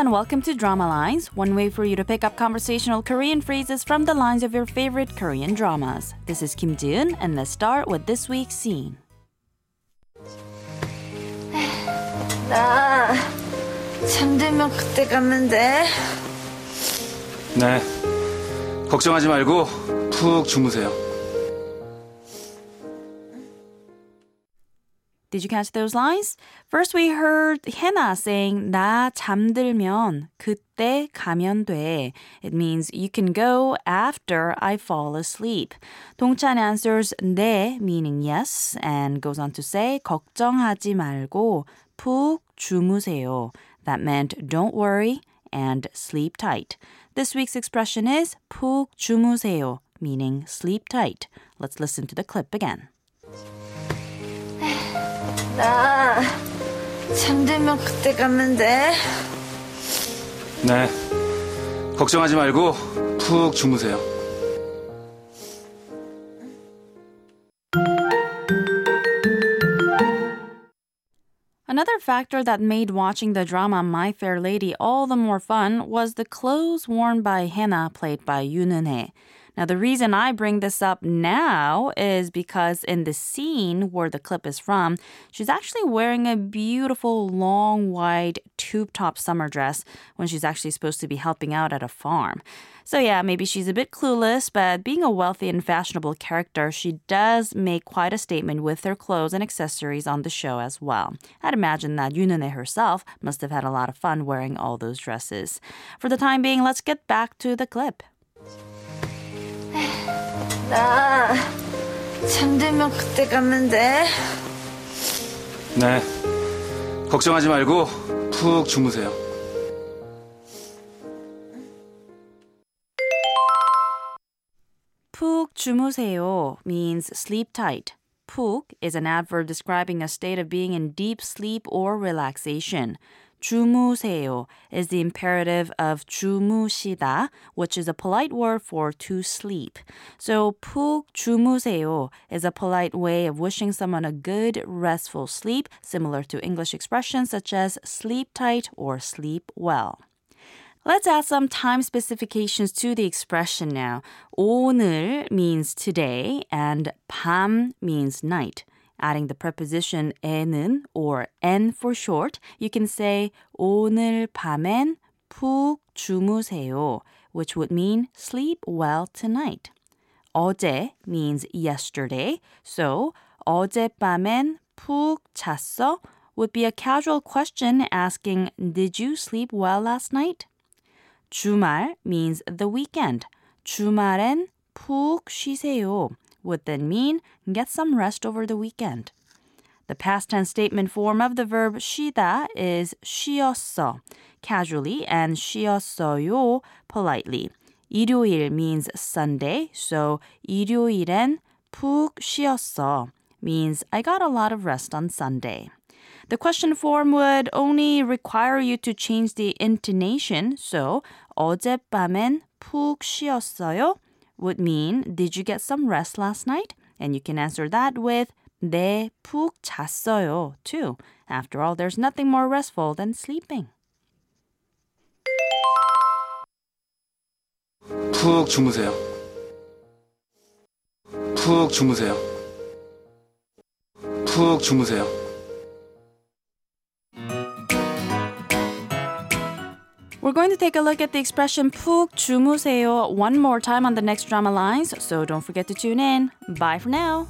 and welcome to Drama Lines, one way for you to pick up conversational Korean phrases from the lines of your favorite Korean dramas. This is Kim Jiun, and let's start with this week's scene. 나 잠들면 그때 가면 돼. 네. 걱정하지 말고 푹 주무세요. Did you catch those lines? First, we heard Hannah saying 나 잠들면 그때 가면 돼. It means you can go after I fall asleep. 동찬 answers 네, meaning yes, and goes on to say 걱정하지 말고 푹 주무세요. That meant don't worry and sleep tight. This week's expression is 푹 주무세요, meaning sleep tight. Let's listen to the clip again. 나 잠들면 그때 가면 돼. 네. 걱정하지 말고 푹 주무세요. Another factor that made watching the drama My Fair Lady all the more fun was the clothes worn by Hannah, played by Yoon Eun-hae. Now, the reason I bring this up now is because in the scene where the clip is from, she's actually wearing a beautiful, long, wide tube top summer dress when she's actually supposed to be helping out at a farm. So, yeah, maybe she's a bit clueless, but being a wealthy and fashionable character, she does make quite a statement with her clothes and accessories on the show as well. I'd imagine that Yoon herself must have had a lot of fun wearing all those dresses. For the time being, let's get back to the clip. 나 잠들면 그때 가면 돼. 네. 걱정하지 말고 푹 주무세요. 푹 주무세요 means sleep tight. 푹 is an adverb describing a state of being in deep sleep or relaxation. 주무세요 is the imperative of 주무시다, which is a polite word for to sleep. So 푹 주무세요 is a polite way of wishing someone a good, restful sleep, similar to English expressions such as sleep tight or sleep well. Let's add some time specifications to the expression now. 오늘 means today and 밤 means night. Adding the preposition 에는 or n for short, you can say 오늘 밤엔 푹 주무세요, which would mean sleep well tonight. 어제 means yesterday, so 어젯밤엔 푹 잤어 would be a casual question asking, Did you sleep well last night? 주말 means the weekend. 주말엔 푹 쉬세요 would then mean get some rest over the weekend. The past tense statement form of the verb 쉬다 is 쉬었어 casually and 쉬었어요 politely. 일요일 means Sunday, so 일요일엔 푹 쉬었어 means I got a lot of rest on Sunday. The question form would only require you to change the intonation, so 어젯밤엔 푹 쉬었어요 would mean did you get some rest last night? And you can answer that with 네, 푹 잤어요 too. After all, there's nothing more restful than sleeping. 푹 주무세요. 푹 주무세요. 푹 주무세요. We're going to take a look at the expression 푹 주무세요 one more time on the next drama lines, so don't forget to tune in. Bye for now.